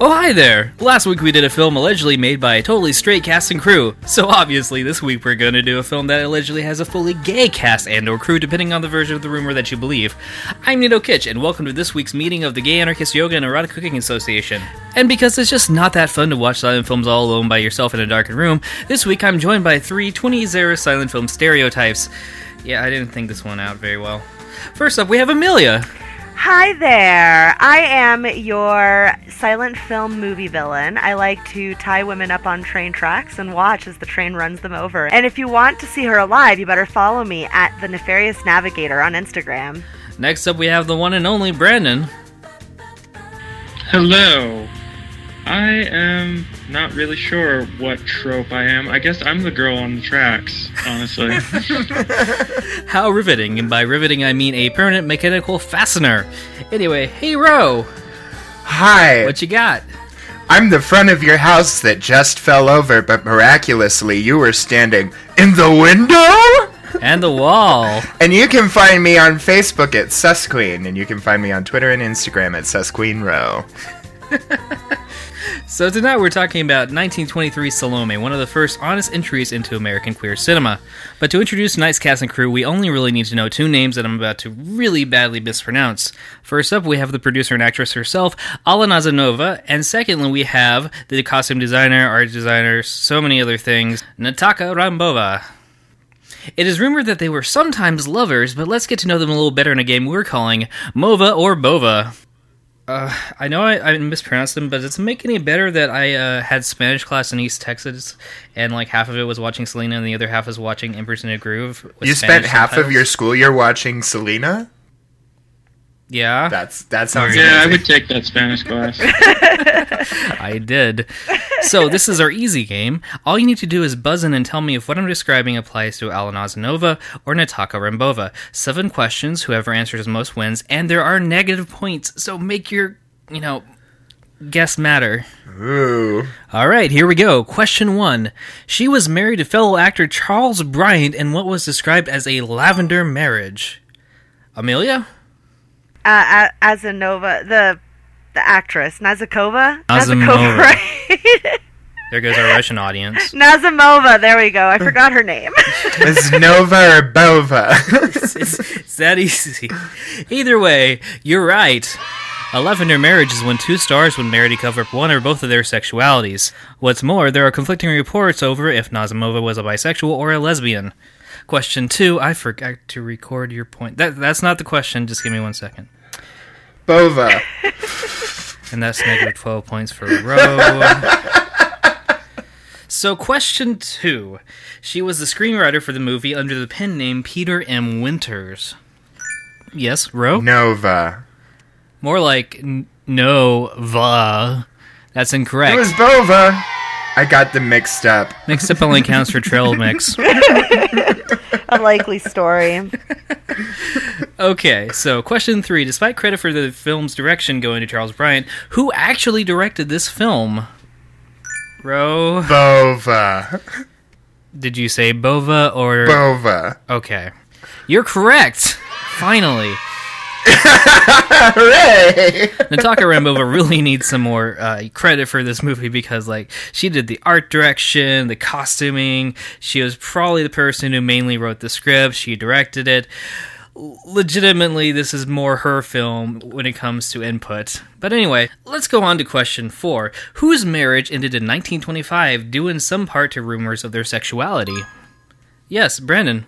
Oh, hi there! Last week we did a film allegedly made by a totally straight cast and crew. So obviously this week we're gonna do a film that allegedly has a fully gay cast and or crew depending on the version of the rumor that you believe. I'm Nato Kitsch and welcome to this week's meeting of the Gay Anarchist Yoga and Erotic Cooking Association. And because it's just not that fun to watch silent films all alone by yourself in a darkened room, this week I'm joined by three 20s era silent film stereotypes. Yeah, I didn't think this one out very well. First up, we have Amelia. Hi there. I am your silent film movie villain. I like to tie women up on train tracks and watch as the train runs them over. And if you want to see her alive, you better follow me at the Nefarious Navigator on Instagram. Next up, we have the one and only Brandon. Hello. I am not really sure what trope I am. I guess I'm the girl on the tracks, honestly. How riveting, and by riveting I mean a permanent mechanical fastener. Anyway, hey Row, Hi, what you got? I'm the front of your house that just fell over, but miraculously you were standing in the window? And the wall. And you can find me on Facebook at Susqueen, and you can find me on Twitter and Instagram at SusqueenRow. So tonight we're talking about 1923 Salome, one of the first honest entries into American queer cinema. But to introduce tonight's cast and crew, we only really need to know two names that I'm about to really badly mispronounce. First up, we have the producer and actress herself, Ala Nazanova, and secondly, we have the costume designer, art designer, so many other things, Nataka Rambova. It is rumored that they were sometimes lovers, but let's get to know them a little better in a game we're calling Nova or Bova. Uh, I know I, I mispronounced them, but does it make any better that I uh, had Spanish class in East Texas and like half of it was watching Selena and the other half was watching Empress in a Groove? with You Spanish spent half of your school year watching Selena? Yeah, That's that sounds yeah, I would take that Spanish class. I did. So this is our easy game. All you need to do is buzz in and tell me if what I'm describing applies to Alana Zanova or Nataka Rambova. Seven questions. Whoever answers most wins, and there are negative points. So make your, you know, guess matter. Ooh. All right, here we go. Question one. She was married to fellow actor Charles Bryant in what was described as a lavender marriage. Amelia? Uh, A- Azanova, the the actress, Nazakova? Nazimova. right? There goes our Russian audience. Nazimova, there we go. I forgot her name. Is Nova or Bova? it's, it's that easy. Either way, you're right. A lavender marriage is when two stars would marry to cover up one or both of their sexualities. What's more, there are conflicting reports over if Nazimova was a bisexual or a lesbian. Question two, I forgot to record your point. That that's not the question. Just give me one second. Bova. And that's negative 12 points for Row. so, question two. She was the screenwriter for the movie under the pen name Peter M. Winters. Yes, Row? Nova. More like n- Nova. That's incorrect. It was Bova. I got them mixed up. Mixed up only counts for trail mix. A likely story. Okay, so question three. Despite credit for the film's direction going to Charles Bryant, who actually directed this film? Row, Bova. did you say Bova or Bova. Okay. You're correct. Finally. Hooray! Nataka Rambova really needs some more uh, credit for this movie because, like, she did the art direction, the costuming. She was probably the person who mainly wrote the script. She directed it. L- Legitimately, this is more her film when it comes to input. But anyway, let's go on to question four. Whose marriage ended in 1925 due in some part to rumors of their sexuality? Yes, Brandon.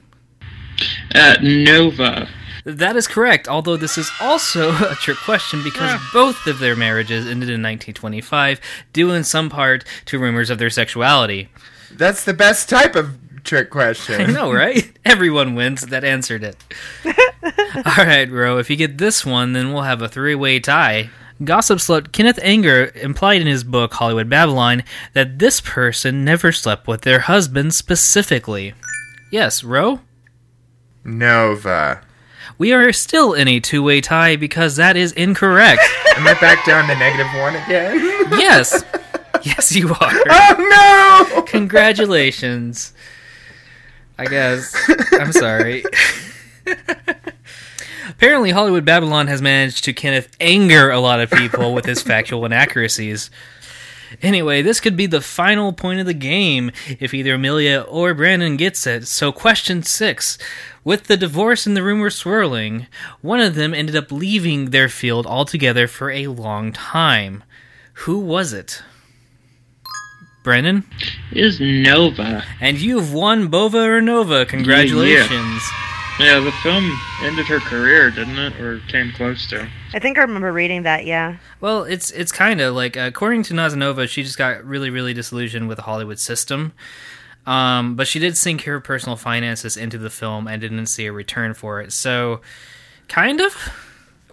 Uh, Nova. That is correct, although this is also a trick question because both of their marriages ended in 1925, due in some part to rumors of their sexuality. That's the best type of trick question. I question. know, right? Everyone wins that answered it. All right, Row, if you get this one, then we'll have a three way tie. Gossip slut Kenneth Anger implied in his book Hollywood Babylon that this person never slept with their husband specifically. Yes, Row? Nova. We are still in a two way tie because that is incorrect. Am I back down to negative one again? yes. Yes, you are. oh no! Congratulations. I guess. I'm sorry. Apparently, Hollywood Babylon has managed to Kenneth anger a lot of people with his factual inaccuracies. Anyway, this could be the final point of the game if either Amelia or Brandon gets it. So, question six. With the divorce and the rumors swirling, one of them ended up leaving their field altogether for a long time. Who was it? Brandon? Is Nova. And you've won Bova or Nova. Congratulations. Yeah, the film ended her career, didn't it? Or came close to. I think I remember reading that, yeah. Well, it's it's kind of like according to Nazanova, she just got really really disillusioned with the Hollywood system. Um, but she did sink her personal finances into the film and didn't see a return for it. So, kind of.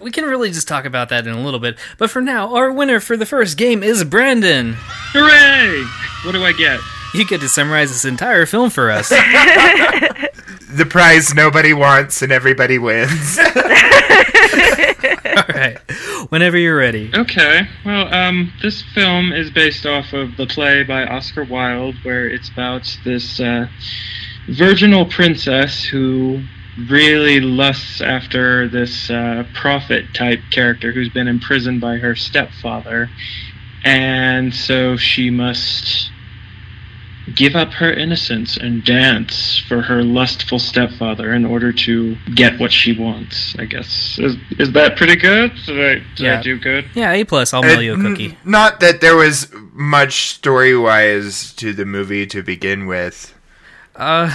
We can really just talk about that in a little bit. But for now, our winner for the first game is Brandon. Hooray! What do I get? You get to summarize this entire film for us. The prize nobody wants and everybody wins. All right. Whenever you're ready. Okay. Well, um, this film is based off of the play by Oscar Wilde, where it's about this uh, virginal princess who really lusts after this uh, prophet type character who's been imprisoned by her stepfather, and so she must give up her innocence and dance for her lustful stepfather in order to get what she wants. I guess is is that pretty good? Did I, did Yeah. I do good? Yeah, A plus. I'll mail you a cookie. Not that there was much story wise to the movie to begin with. Uh,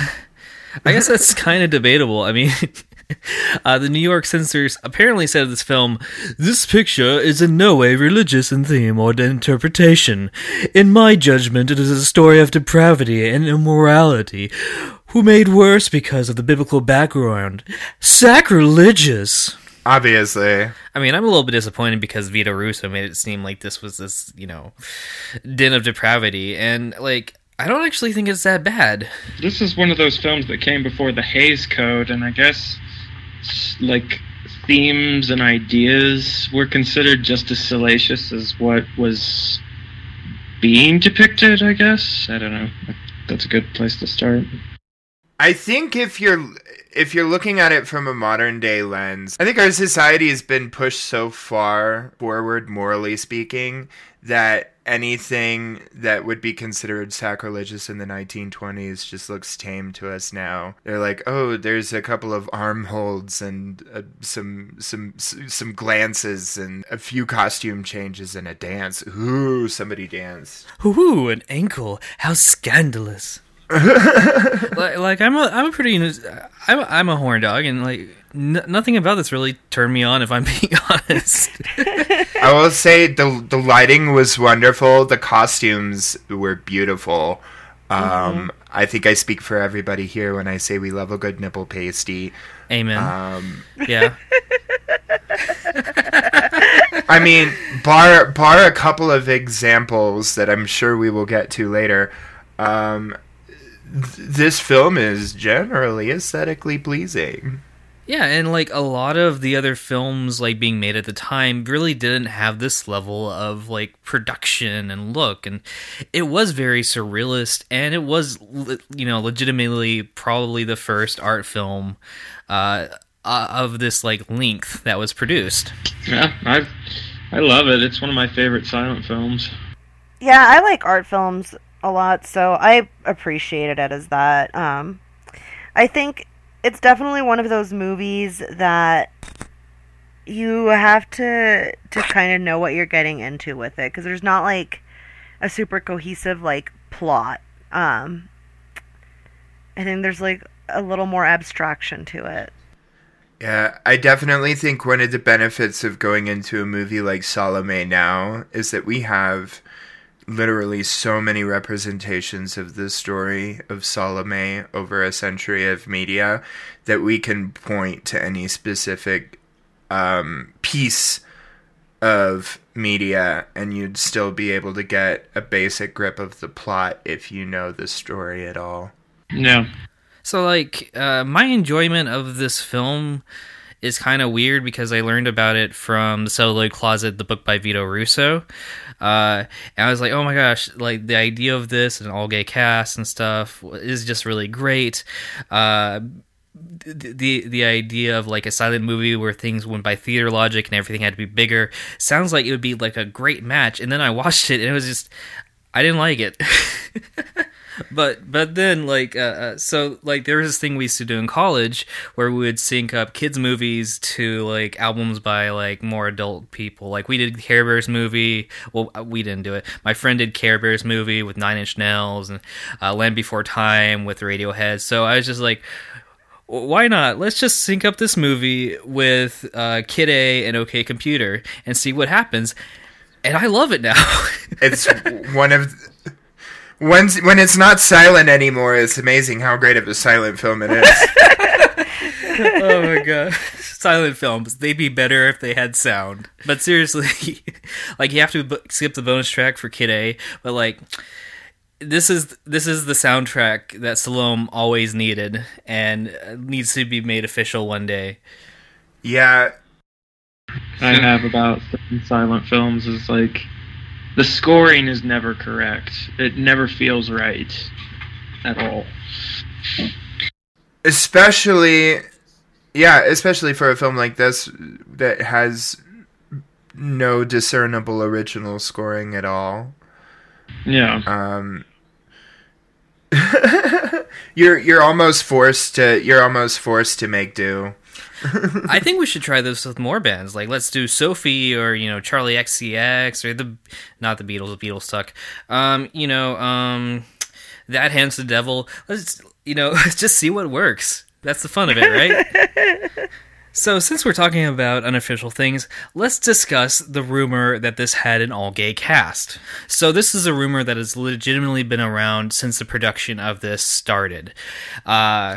I guess that's kind of debatable. I mean, uh, the New York censors apparently said of this film, "This picture is in no way religious in theme or interpretation. In my judgment, it is a story of depravity and immorality." Who made worse because of the biblical background? Sacrilegious. Obviously. I mean, I'm a little bit disappointed because Vito Russo made it seem like this was this, you know, den of depravity, and like, I don't actually think it's that bad. This is one of those films that came before the Hays Code, and I guess like themes and ideas were considered just as salacious as what was being depicted. I guess I don't know. That's a good place to start. I think if you're if you're looking at it from a modern day lens, I think our society has been pushed so far forward morally speaking that anything that would be considered sacrilegious in the 1920s just looks tame to us now. They're like, "Oh, there's a couple of arm holds and uh, some some some glances and a few costume changes and a dance. Ooh, somebody danced." Ooh, an ankle! How scandalous! like, like I'm a I'm a pretty I'm a, I'm a horn dog, and like n- nothing about this really turned me on. If I'm being honest, I will say the the lighting was wonderful. The costumes were beautiful. Um, I think I speak for everybody here when I say we love a good nipple pasty. amen. Um, yeah, I mean, bar bar a couple of examples that I'm sure we will get to later. Um, this film is generally aesthetically pleasing. yeah, and like a lot of the other films like being made at the time really didn't have this level of like production and look, and it was very surrealist, and it was you know legitimately probably the first art film uh, uh, of this like length that was produced. Yeah, I I love it. It's one of my favorite silent films. Yeah, I like art films a lot, so I appreciated it as that. Um, I think it's definitely one of those movies that you have to to kind of know what you're getting into with it because there's not like a super cohesive like plot. Um, I think there's like a little more abstraction to it. Yeah, I definitely think one of the benefits of going into a movie like Salome now is that we have literally so many representations of the story of Salome over a century of media that we can point to any specific um, piece of media and you'd still be able to get a basic grip of the plot if you know the story at all. Yeah. So, like, uh, my enjoyment of this film is kind of weird because I learned about it from The Celluloid Closet, the book by Vito Russo. Uh, and I was like, oh my gosh, like, the idea of this and all gay cast and stuff is just really great. Uh, the the idea of like a silent movie where things went by theater logic and everything had to be bigger sounds like it would be like a great match and then i watched it and it was just i didn't like it but but then like uh, uh, so like there was this thing we used to do in college where we would sync up kids movies to like albums by like more adult people like we did care bears movie well uh, we didn't do it my friend did care bears movie with nine inch nails and uh, land before time with radiohead so i was just like why not? Let's just sync up this movie with uh, Kid A and OK Computer and see what happens. And I love it now. it's one of when when it's not silent anymore. It's amazing how great of a silent film it is. oh my god, silent films. They'd be better if they had sound. But seriously, like you have to skip the bonus track for Kid A, but like this is this is the soundtrack that Salome always needed and uh, needs to be made official one day. Yeah, I have about silent films is like the scoring is never correct. It never feels right at all. Especially yeah, especially for a film like this that has no discernible original scoring at all. Yeah. Um you're you're almost forced to you're almost forced to make do. I think we should try this with more bands. Like let's do Sophie or you know Charli XCX or the not the Beatles. The Beatles suck. Um, you know, um, that hands the devil. Let's you know let's just see what works. That's the fun of it, right? So, since we're talking about unofficial things, let's discuss the rumor that this had an all gay cast. So, this is a rumor that has legitimately been around since the production of this started. Uh,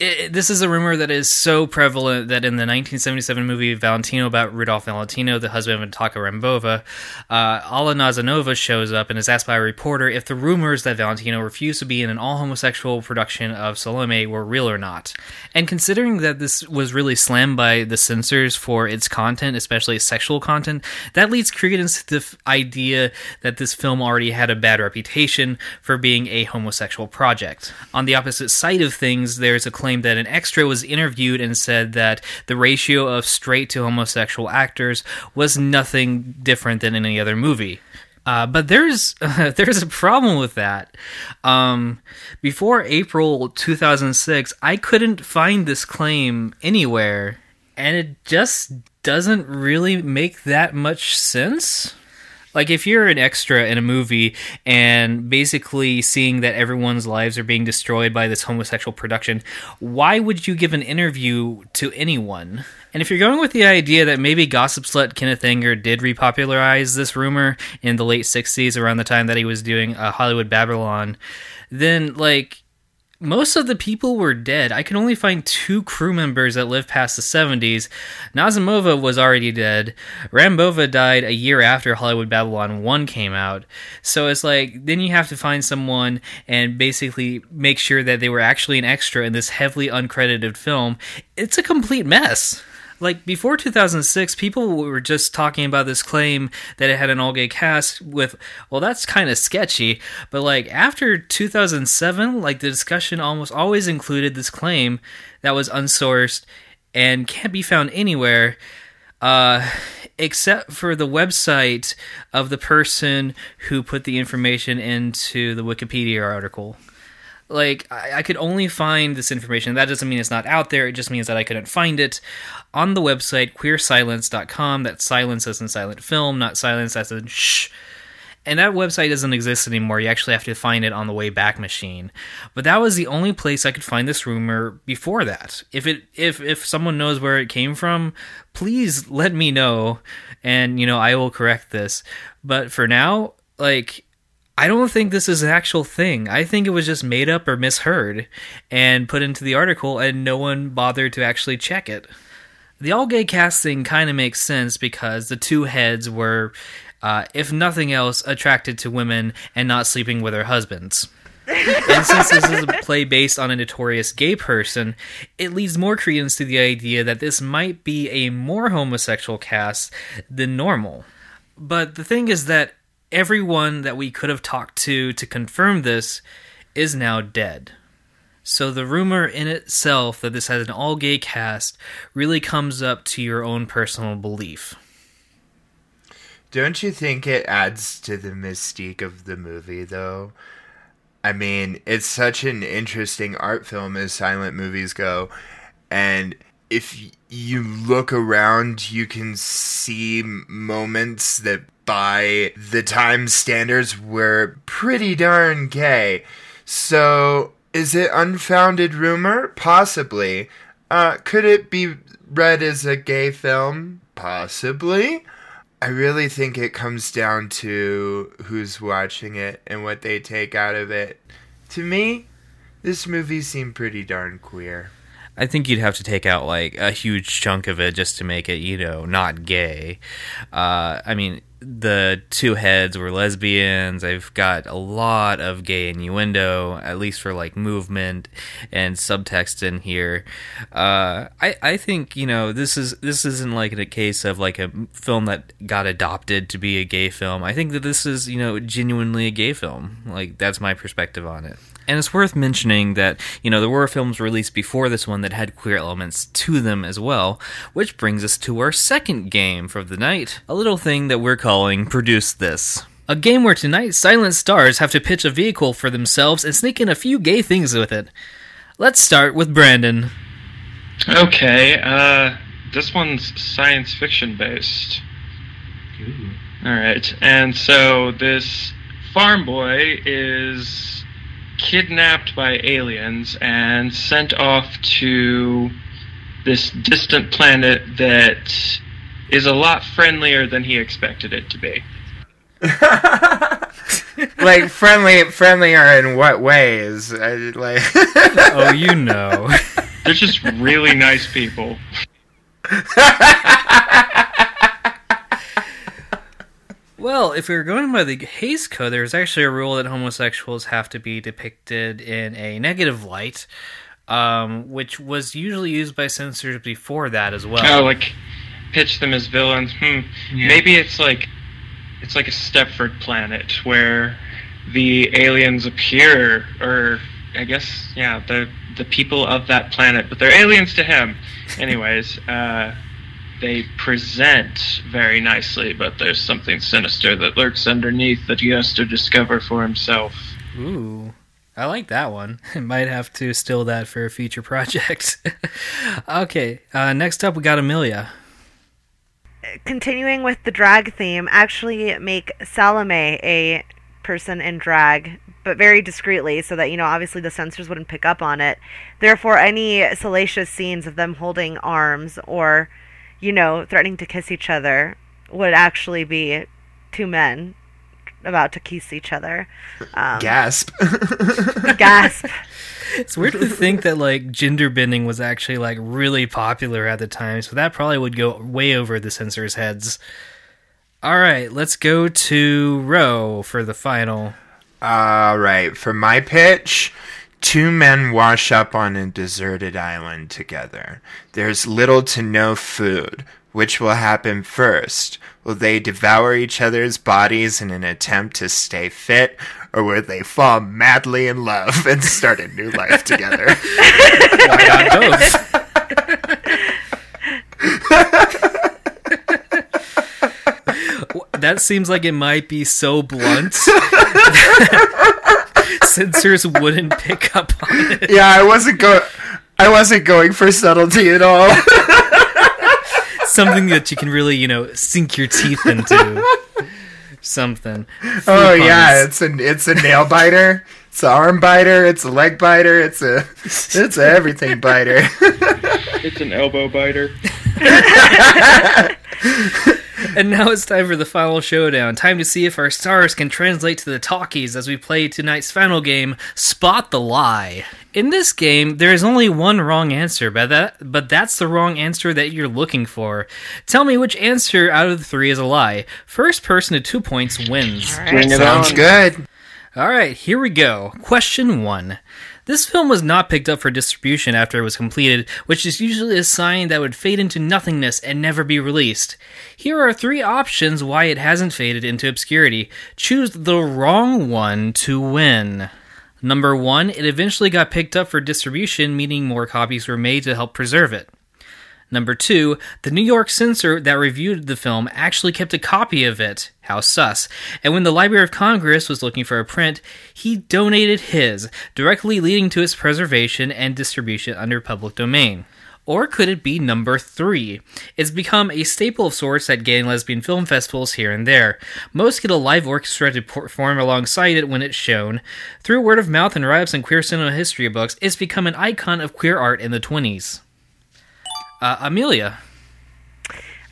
it, this is a rumor that is so prevalent that in the 1977 movie Valentino about Rudolph Valentino, the husband of Natalia Rambova, uh, Alla Nazanova shows up and is asked by a reporter if the rumors that Valentino refused to be in an all homosexual production of Salome were real or not. And considering that this was really slammed by the censors for its content, especially sexual content, that leads credence to the f- idea that this film already had a bad reputation for being a homosexual project. On the opposite side of things, there's a claim that an extra was interviewed and said that the ratio of straight to homosexual actors was nothing different than any other movie. Uh, but there's uh, there's a problem with that. Um, before April 2006, I couldn't find this claim anywhere, and it just doesn't really make that much sense. Like if you're an extra in a movie and basically seeing that everyone's lives are being destroyed by this homosexual production, why would you give an interview to anyone? And if you're going with the idea that maybe gossip slut Kenneth Anger did repopularize this rumor in the late 60s around the time that he was doing uh, Hollywood Babylon, then like most of the people were dead. I could only find two crew members that lived past the 70s. Nazimova was already dead. Rambova died a year after Hollywood Babylon 1 came out. So it's like, then you have to find someone and basically make sure that they were actually an extra in this heavily uncredited film. It's a complete mess like before 2006 people were just talking about this claim that it had an all gay cast with well that's kind of sketchy but like after 2007 like the discussion almost always included this claim that was unsourced and can't be found anywhere uh, except for the website of the person who put the information into the wikipedia article like I, I, could only find this information. That doesn't mean it's not out there. It just means that i couldn't find it. On the website queersilence.com That silence as in silent film not silence as in shh. And that website doesn't exist anymore. You actually have to find it on the wayback machine. But that was the only place i could find this rumor before that. If it if if someone knows where it came from please let me know. And you know i will correct this. But for now like I don't think this is an actual thing. I think it was just made up or misheard and put into the article, and no one bothered to actually check it. The all gay casting kind of makes sense because the two heads were, uh, if nothing else, attracted to women and not sleeping with their husbands. and since this is a play based on a notorious gay person, it leads more credence to the idea that this might be a more homosexual cast than normal. But the thing is that everyone that we could have talked to to confirm this is now dead. So the rumor in itself that this has an all gay cast really comes up to your own personal belief. Don't you think it adds to the mystique of the movie, though? I mean, it's such an interesting art film as silent movies go, and if you look around, you can see moments that, by the time standards, were pretty darn gay. So, is it unfounded rumor? Possibly. Uh, could it be read as a gay film? Possibly. I really think it comes down to who's watching it and what they take out of it. To me, this movie seemed pretty darn queer. I think you'd have to take out like a huge chunk of it just to make it, you know, not gay. Uh, I mean, the two heads were lesbians. I've got a lot of gay innuendo, at least for like movement and subtext in here. Uh, I I think you know this is this isn't like a case of like a film that got adopted to be a gay film. I think that this is you know genuinely a gay film. Like that's my perspective on it. And it's worth mentioning that, you know, there were films released before this one that had queer elements to them as well, which brings us to our second game for the night, a little thing that we're calling Produce This. A game where tonight silent stars have to pitch a vehicle for themselves and sneak in a few gay things with it. Let's start with Brandon. Okay, uh, this one's science fiction based. Alright, and so this farm boy is kidnapped by aliens and sent off to this distant planet that is a lot friendlier than he expected it to be. like friendly, friendlier in what ways? I, like, oh, you know, they're just really nice people. Well, if we are going by the Hays Code, there's actually a rule that homosexuals have to be depicted in a negative light, um, which was usually used by censors before that as well. Oh, like pitch them as villains. Hmm. Yeah. Maybe it's like it's like a Stepford planet where the aliens appear, or I guess yeah, the the people of that planet, but they're aliens to him. Anyways, uh, they present very nicely, but there's something sinister that lurks underneath that he has to discover for himself. Ooh. I like that one. Might have to steal that for a future project. okay, uh, next up we got Amelia. Continuing with the drag theme, actually make Salome a person in drag, but very discreetly, so that, you know, obviously the censors wouldn't pick up on it. Therefore, any salacious scenes of them holding arms or you know, threatening to kiss each other would actually be two men about to kiss each other. Um, gasp. gasp. It's weird to think that like gender bending was actually like really popular at the time, so that probably would go way over the censors' heads. All right, let's go to Row for the final. All right, for my pitch, Two men wash up on a deserted island together. There's little to no food. Which will happen first? Will they devour each other's bodies in an attempt to stay fit, or will they fall madly in love and start a new life together? Why not both? that seems like it might be so blunt censors wouldn't pick up on it. Yeah, I wasn't going. I wasn't going for subtlety at all. Something that you can really, you know, sink your teeth into. Something. Food oh puns. yeah, it's a it's a nail biter. It's an arm biter. It's a leg biter. It's a it's a everything biter. it's an elbow biter. and now it's time for the final showdown. Time to see if our stars can translate to the talkies as we play tonight's final game, Spot the Lie. In this game, there is only one wrong answer, but that but that's the wrong answer that you're looking for. Tell me which answer out of the three is a lie. First person to two points wins. Right. Sounds on. good. All right, here we go. Question one. This film was not picked up for distribution after it was completed, which is usually a sign that would fade into nothingness and never be released. Here are three options why it hasn't faded into obscurity. Choose the wrong one to win. Number one, it eventually got picked up for distribution, meaning more copies were made to help preserve it. Number two, the New York censor that reviewed the film actually kept a copy of it. How sus. And when the Library of Congress was looking for a print, he donated his, directly leading to its preservation and distribution under public domain. Or could it be number three? It's become a staple of sorts at gay and lesbian film festivals here and there. Most get a live orchestra to perform alongside it when it's shown. Through word of mouth and write ups and queer cinema history books, it's become an icon of queer art in the 20s. Uh, Amelia.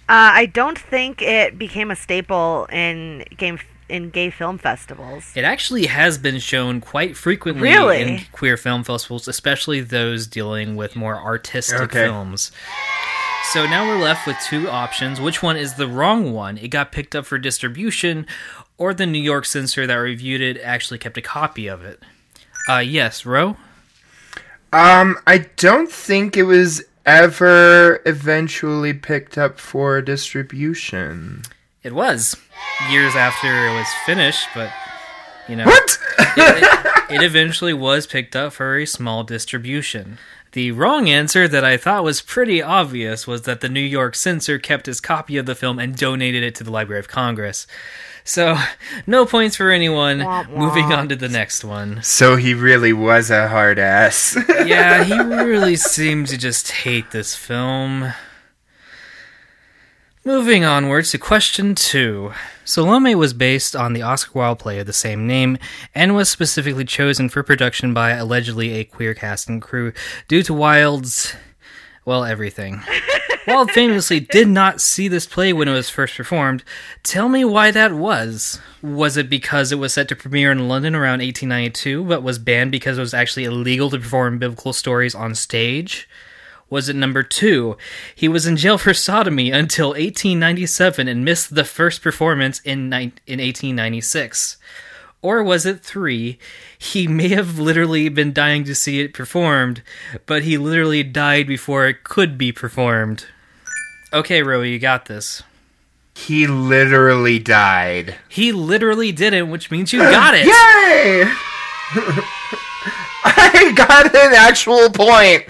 Uh, I don't think it became a staple in game in gay film festivals. It actually has been shown quite frequently Really? in queer film festivals, especially those dealing with more artistic Okay. films. So now we're left with two options. Which one is the wrong one? It got picked up for distribution, or the New York censor that reviewed it actually kept a copy of it? Uh, yes, Row? Um, I don't think it was ever eventually picked up for distribution. It was years after it was finished, but you know, What? it, it eventually was picked up for a small distribution. The wrong answer that I thought was pretty obvious was that the New York censor kept his copy of the film and donated it to the Library of Congress. So, no points for anyone. Womp womp. Moving on to the next one. so he really was a hard ass. Yeah, he really seemed to just hate this film. Moving onwards to question two. Salome was based on the Oscar Wilde play of the same name and was specifically chosen for production by allegedly a queer cast and crew due to Wilde's, well, everything. Wilde famously did not see this play when it was first performed. Tell me why that was. Was it because it was set to premiere in London around 1892 but was banned because it was actually illegal to perform biblical stories on stage? Was it number two? He was in jail for sodomy until 1897 and missed the first performance in, ni- in 1896. Or was it three? He may have literally been dying to see it performed, but he literally died before it could be performed. Okay, Row, you got this. he literally died. He literally didn't, which means you got it. Yay! I got an actual point.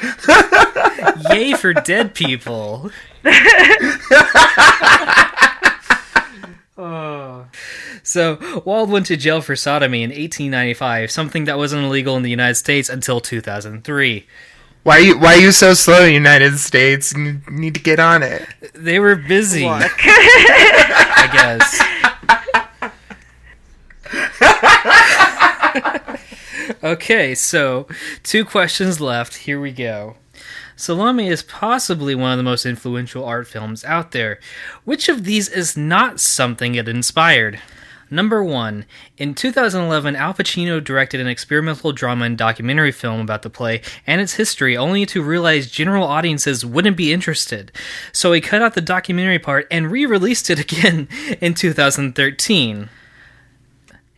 Yay for dead people. Oh. So, Wilde went to jail for sodomy in 1895, something that wasn't illegal in the United States until 2003. Why you why are you so slow, United States? You need to get on it. They were busy, I guess. okay, so two questions left. Here we go. Salome is possibly one of the most influential art films out there. Which of these is not something it inspired? Number one, in 2011, Al Pacino directed an experimental drama and documentary film about the play and its history, only to realize general audiences wouldn't be interested. So he cut out the documentary part and re released it again in 2013.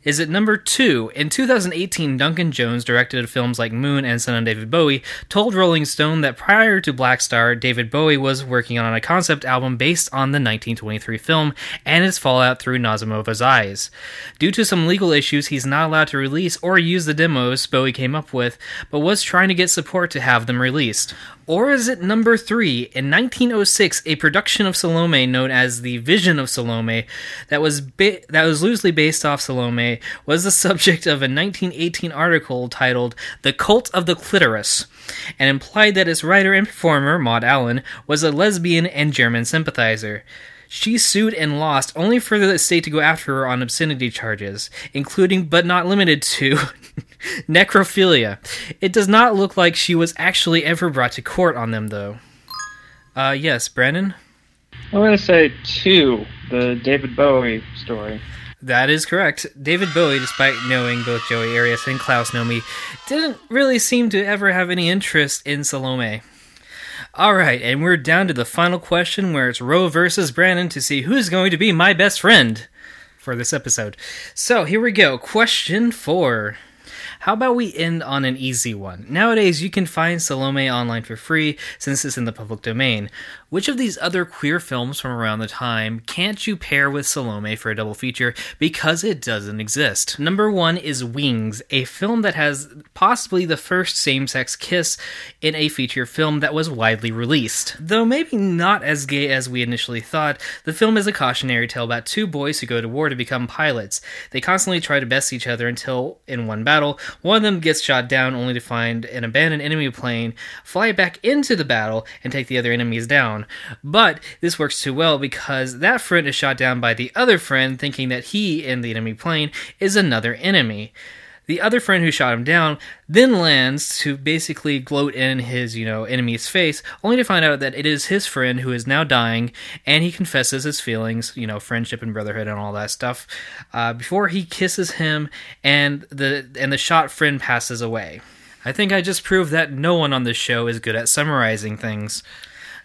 Is it number two? In 2018, Duncan Jones, directed films like Moon and Son of David Bowie, told Rolling Stone that prior to Blackstar, David Bowie was working on a concept album based on the 1923 film and its fallout through Nazimova's eyes. Due to some legal issues, he's not allowed to release or use the demos Bowie came up with, but was trying to get support to have them released. Or is it number three? In 1906, a production of Salome known as The Vision of Salome, that was ba- that was loosely based off Salome, was the subject of a 1918 article titled "The Cult of the Clitoris," and implied that its writer and performer Maud Allan was a lesbian and German sympathizer. She sued and lost, only for the state to go after her on obscenity charges, including but not limited to necrophilia. It does not look like she was actually ever brought to court on them, though. Uh, yes, Brandon? I'm gonna say two, the David Bowie story. That is correct. David Bowie, despite knowing both Joey Arias and Klaus Nomi, didn't really seem to ever have any interest in Salome. Alright, and we're down to the final question where it's Row versus Brandon to see who's going to be my best friend for this episode. So here we go. Question four. How about we end on an easy one? Nowadays, you can find Salome online for free since it's in the public domain. Which of these other queer films from around the time can't you pair with Salome for a double feature because it doesn't exist? Number one is Wings, a film that has possibly the first same sex kiss in a feature film that was widely released. Though maybe not as gay as we initially thought, the film is a cautionary tale about two boys who go to war to become pilots. They constantly try to best each other until, in one battle, one of them gets shot down only to find an abandoned enemy plane, fly back into the battle, and take the other enemies down. But this works too well because that friend is shot down by the other friend, thinking that he in the enemy plane is another enemy. The other friend who shot him down then lands to basically gloat in his, you know, enemy's face, only to find out that it is his friend who is now dying, and he confesses his feelings, you know, friendship and brotherhood and all that stuff, uh, before he kisses him, and the and the shot friend passes away. I think I just proved that no one on this show is good at summarizing things.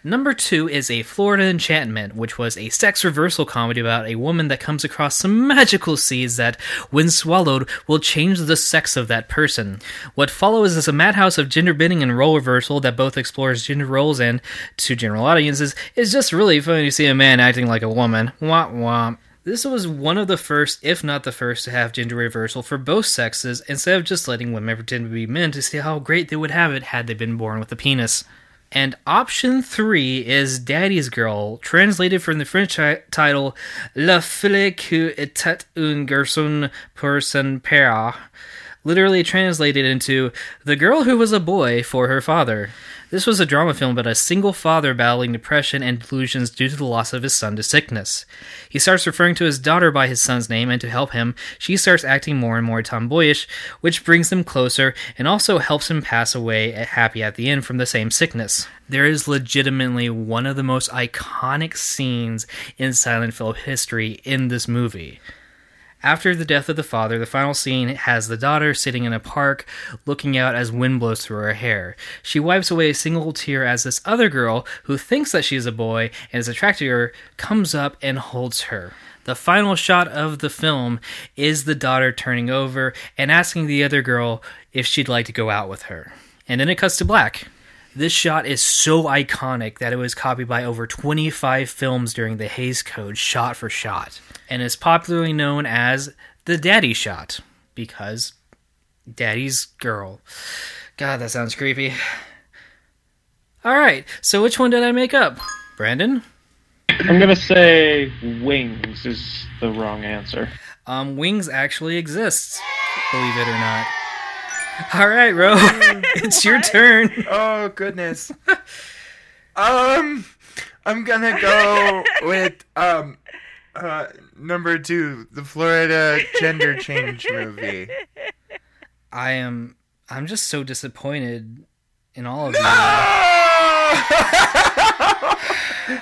Number two is A Florida Enchantment, which was a sex reversal comedy about a woman that comes across some magical seeds that, when swallowed, will change the sex of that person. What follows is a madhouse of gender bending and role reversal that both explores gender roles and, to general audiences, is just really funny to see a man acting like a woman. Wah wah. This was one of the first, if not the first, to have gender reversal for both sexes instead of just letting women pretend to be men to see how great they would have it had they been born with a penis. And option three is Daddy's Girl, translated from the French ti- title La fille qui était un garçon pour son père, literally translated into The Girl Who Was a Boy for Her Father. This was a drama film about a single father battling depression and delusions due to the loss of his son to sickness. He starts referring to his daughter by his son's name, and to help him, she starts acting more and more tomboyish, which brings them closer and also helps him pass away happy at the end from the same sickness. There is legitimately one of the most iconic scenes in silent film history in this movie. After the death of the father, the final scene has the daughter sitting in a park looking out as wind blows through her hair. She wipes away a single tear as this other girl, who thinks that she is a boy and is attracted to her, comes up and holds her. The final shot of the film is the daughter turning over and asking the other girl if she'd like to go out with her. And then it cuts to black. This shot is so iconic that it was copied by over 25 films during the Hays Code shot for shot, and is popularly known as the Daddy Shot because Daddy's girl. God, that sounds creepy. Alright, so which one did I make up? Brandon? I'm gonna say wings is the wrong answer. Um, Wings actually exists, believe it or not. Alright, Row, it's your turn. Oh goodness. um, I'm gonna go with um, uh, number two, the Florida gender change movie. I am. I'm just so disappointed in all of you.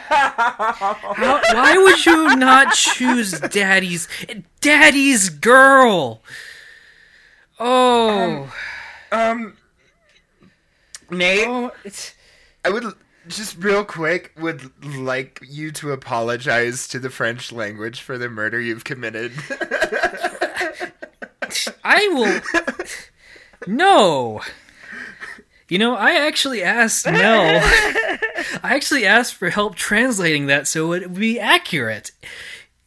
How, why would you not choose Daddy's Daddy's girl? Oh, Um, Nate, oh I would just real quick would like you to apologize to the French language for the murder you've committed. I will. No. You know, I actually asked Mel. I actually asked for help translating that so it would be accurate.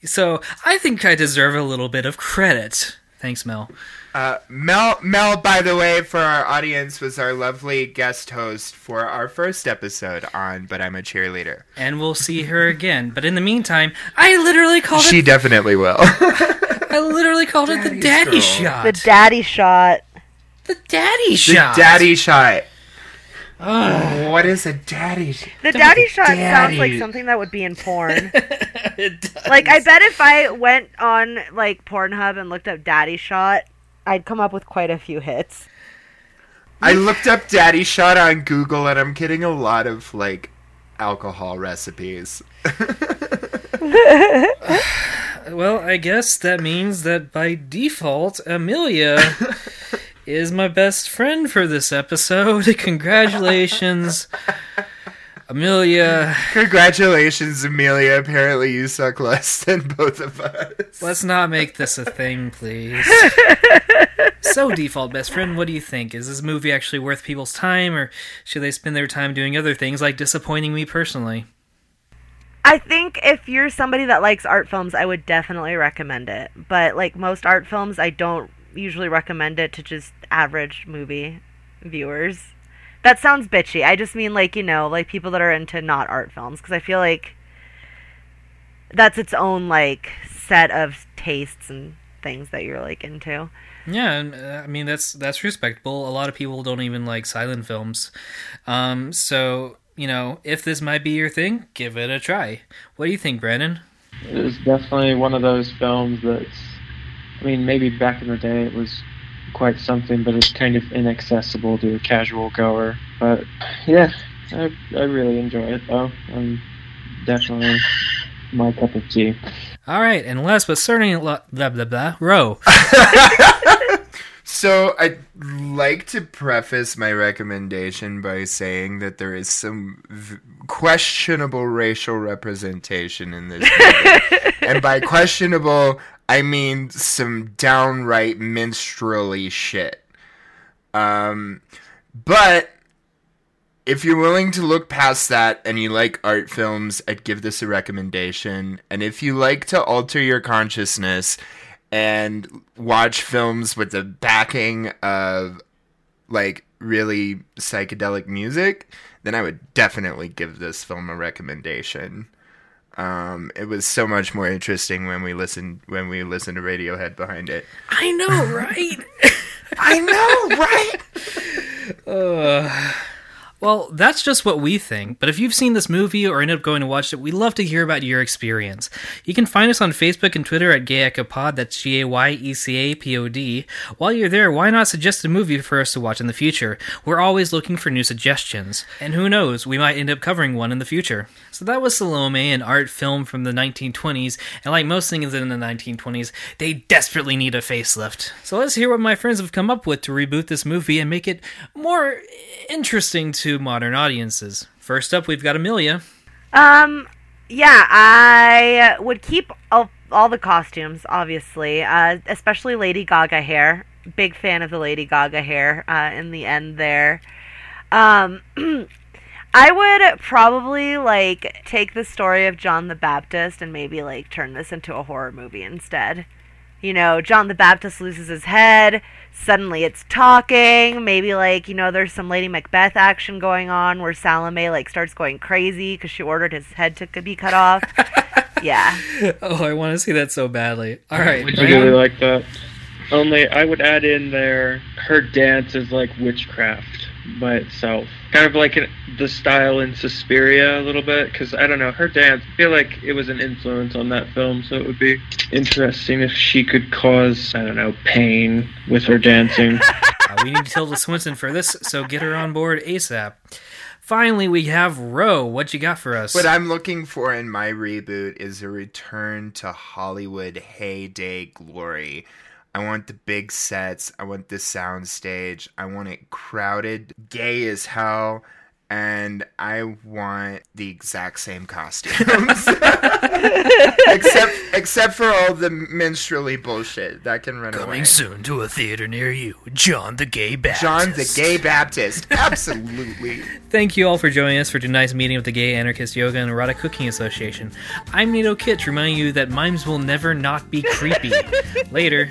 So I think I deserve a little bit of credit. Thanks, Mel. Uh, Mel, Mel, by the way, for our audience, was our lovely guest host for our first episode on "But I'm a Cheerleader." And we'll see her again. But in the meantime, I literally called She it. She definitely will. I literally called it the daddy girl. shot. The daddy shot. The daddy shot. the daddy shot. Ugh. What is a daddy? sh- The daddy shot sounds like something that would be in porn. It does. like I bet if I went on like Pornhub and looked up daddy shot, I'd come up with quite a few hits. I looked up daddy shot on Google, and I'm getting a lot of like alcohol recipes. Well, I guess that means that by default, Amelia is my best friend for this episode. Congratulations, Amelia. Congratulations, Amelia. Apparently, you suck less than both of us. Let's not make this a thing, please. so, default best friend, what do you think? Is this movie actually worth people's time, or should they spend their time doing other things like disappointing me personally? I think if you're somebody that likes art films, I would definitely recommend it. But like most art films, I don't usually recommend it to just average movie viewers. That sounds bitchy. I just mean like, you know, like people that are into not art films because I feel like that's its own like set of tastes and things that you're like into. Yeah, uh, I mean that's that's respectable. A lot of people don't even like silent films. Um, so you know, if this might be your thing, give it a try. What do you think, Brandon? It's definitely one of those films that's. I mean, maybe back in the day it was quite something, but it's kind of inaccessible to a casual goer. But yeah, I I really enjoy it though. I'm definitely my cup of tea. All right, and last but certainly not blah blah blah, Row. So I'd like to preface my recommendation by saying that there is some v- questionable racial representation in this movie. and by questionable, I mean some downright minstrelly shit. Um, but if you're willing to look past that and you like art films, I'd give this a recommendation. And if you like to alter your consciousness and watch films with the backing of like really psychedelic music, then I would definitely give this film a recommendation. Um, it was so much more interesting when we listened when we listened to Radiohead behind it. I know, right? I know, right? uh, well, that's just what we think, but if you've seen this movie or ended up going to watch it, we'd love to hear about your experience. You can find us on Facebook and Twitter at Gay Echo Pod, that's G A Y E C A P O D. While you're there, why not suggest a movie for us to watch in the future? We're always looking for new suggestions, and who knows, we might end up covering one in the future. So that was Salomé, an art film from the 1920s, and like most things in the 1920s, they desperately need a facelift. So let's hear what my friends have come up with to reboot this movie and make it more interesting to modern audiences. First up, we've got Amelia. Um, yeah, I would keep all, all the costumes, obviously, uh, especially Lady Gaga hair. Big fan of the Lady Gaga hair uh, in the end there. Um, I would probably like take the story of John the Baptist and maybe like turn this into a horror movie instead. You know, John the Baptist loses his head, suddenly it's talking, maybe like, you know, there's some Lady Macbeth action going on where Salomé like starts going crazy cuz she ordered his head to be cut off. yeah. Oh, I want to see that so badly. All right. Would you really like that? Only I would add in there her dance is like witchcraft by itself. Kind of like an, the style in Suspiria a little bit, because I don't know, her dance, I feel like it was an influence on that film, so it would be interesting if she could cause, I don't know, pain with her dancing. uh, we need Tilda Swinton for this, so get her on board ASAP. Finally, we have Row. What you got for us? What I'm looking for in my reboot is a return to Hollywood heyday glory. I want the big sets. I want the sound stage. I want it crowded, gay as hell, and I want the exact same costumes. except except for all the minstrelly bullshit that can run Coming away. soon to a theater near you, John the Gay Baptist. John the Gay Baptist. Absolutely. Thank you all for joining us for tonight's meeting of the Gay Anarchist Yoga and Erotic Cooking Association. I'm Nato Kitch, reminding you that mimes will never not be creepy. Later.